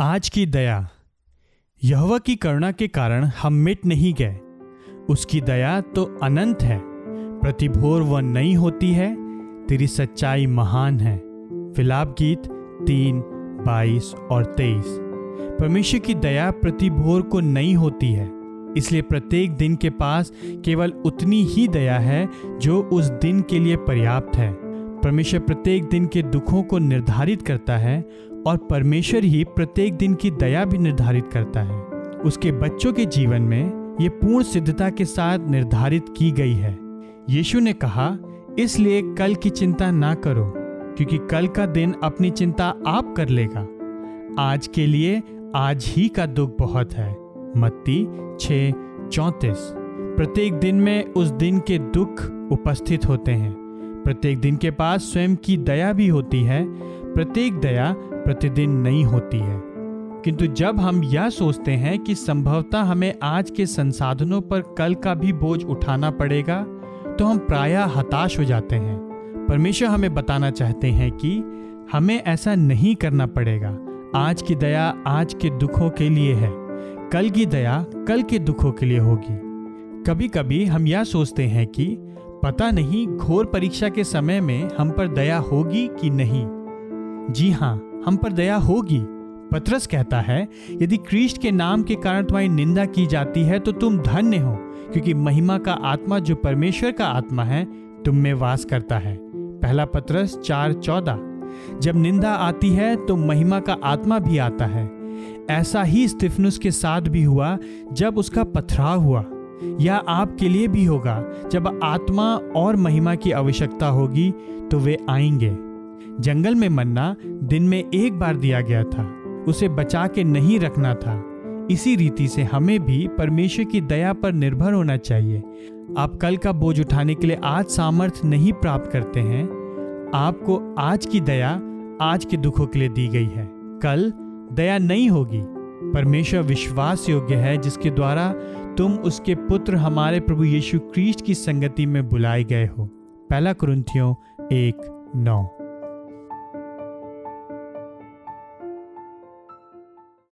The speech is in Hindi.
आज की दया यहोवा की करुणा के कारण हम मिट नहीं गए। उसकी दया तो अनंत है, प्रतिभोर वह नहीं होती है, तेरी सच्चाई महान है। विलाप गीत तीन, बाईस और तेईस। परमेश्वर की दया प्रतिभोर को नहीं होती है, इसलिए प्रत्येक दिन के पास केवल उतनी ही दया है जो उस दिन के लिए पर्याप्त है। परमेश्वर प्रत्येक दिन के दुखों को निर्धारित करता है और परमेश्वर ही प्रत्येक दिन की दया भी निर्धारित करता है। उसके बच्चों के जीवन में ये पूर्ण सिद्धता के साथ निर्धारित की गई है। यीशु ने कहा, इसलिए कल की चिंता ना करो, क्योंकि कल का दिन अपनी चिंता आप कर लेगा। आज के लिए आज ही का दुख बहुत है। मत्ती छ चौतीस। प्रत्येक दिन में उस दिन के दुख उपस्थित होते हैं। प्रत्येक दिन के पास स्वयं की दया भी होती है, प्रत्येक दया प्रतिदिन नहीं होती है। किंतु जब हम यह सोचते हैं कि संभवतः हमें आज के संसाधनों पर कल का भी बोझ उठाना पड़ेगा तो हम प्रायः हताश हो जाते हैं। परमेश्वर हमें बताना चाहते हैं कि हमें ऐसा नहीं करना पड़ेगा। आज की दया आज के दुखों के लिए है। कल की दया कल के दुखों के लिए होगी। कभी कभी हम यह सोचते हैं कि पता नहीं घोर परीक्षा के समय में हम पर दया होगी कि नहीं। जी हाँ हम पर दया होगी। पत्रस कहता है, यदि क्रिस्ट के नाम के कारण तुम्हारी निंदा की जाती है तो तुम धन्य हो, क्योंकि महिमा का आत्मा जो परमेश्वर का आत्मा है, तुम में वास करता है। पहला पत्रस चार चौदह। जब निंदा आती है तो महिमा का आत्मा भी आता है। ऐसा ही स्टिफनुस के साथ भी हुआ, जब उसका पथराव हुआ। यह आपके लिए भी होगा। जब आत्मा और महिमा की आवश्यकता होगी तो वे आएँगे। जंगल में मन्ना दिन में एक बार दिया गया था। उसे बचा के नहीं रखना था। इसी रीति से हमें भी परमेश्वर की दया पर निर्भर होना चाहिए। आप कल का बोझ उठाने के लिए आज सामर्थ्य नहीं प्राप्त करते हैं। आपको आज की दया, आज के दुखों के लिए दी गई है। कल दया नहीं होगी। परमेश्वर विश्वास योग्य है जिसके द्वारा तुम उसके पुत्र हमारे प्रभु यीशु क्रीस्ट की संगति में बुलाए गए हो। पहला कुरुंथियों एक नौ।